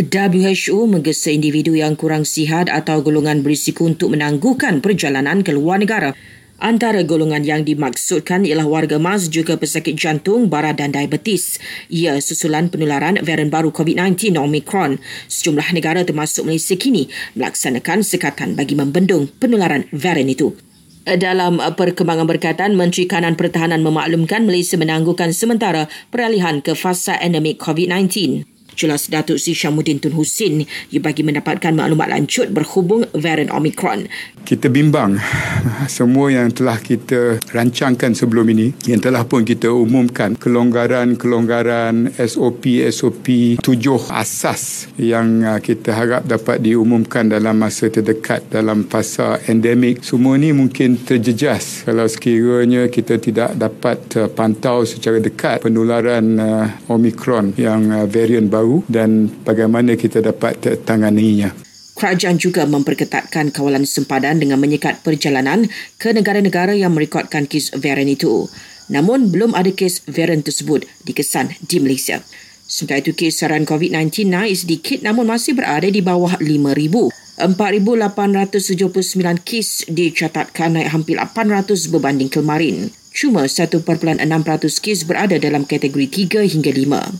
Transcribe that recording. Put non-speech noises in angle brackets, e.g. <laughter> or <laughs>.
WHO menggesa individu yang kurang sihat atau golongan berisiko untuk menangguhkan perjalanan ke luar negara. Antara golongan yang dimaksudkan ialah warga emas juga pesakit jantung, bara dan diabetes. Ia susulan penularan varian baru COVID-19 Omicron. Sejumlah negara termasuk Malaysia kini melaksanakan sekatan bagi membendung penularan varian itu. Dalam perkembangan berkaitan, Menteri Kanan Pertahanan memaklumkan Malaysia menangguhkan sementara peralihan ke fasa endemik COVID-19 jelas Datuk Sri Syamuddin Tun Husin. Ia bagi mendapatkan maklumat lanjut berhubung varian Omicron. Kita bimbang <laughs> semua yang telah kita rancangkan sebelum ini. Yang telah pun kita umumkan kelonggaran-kelonggaran SOP SOP tujuh asas yang uh, kita harap dapat diumumkan dalam masa terdekat dalam fasa endemik. Semua ini mungkin terjejas. Kalau sekiranya kita tidak dapat uh, pantau secara dekat penularan uh, Omicron yang varian baru dan bagaimana kita dapat tanganinya. Kerajaan juga memperketatkan kawalan sempadan dengan menyekat perjalanan ke negara-negara yang merekodkan kes varian itu. Namun, belum ada kes varian tersebut dikesan di Malaysia. Sementara itu, kes saran COVID-19 naik sedikit namun masih berada di bawah 5,000. 4,879 kes dicatatkan naik hampir 800 berbanding kemarin. Cuma 1.6% kes berada dalam kategori 3 hingga 5.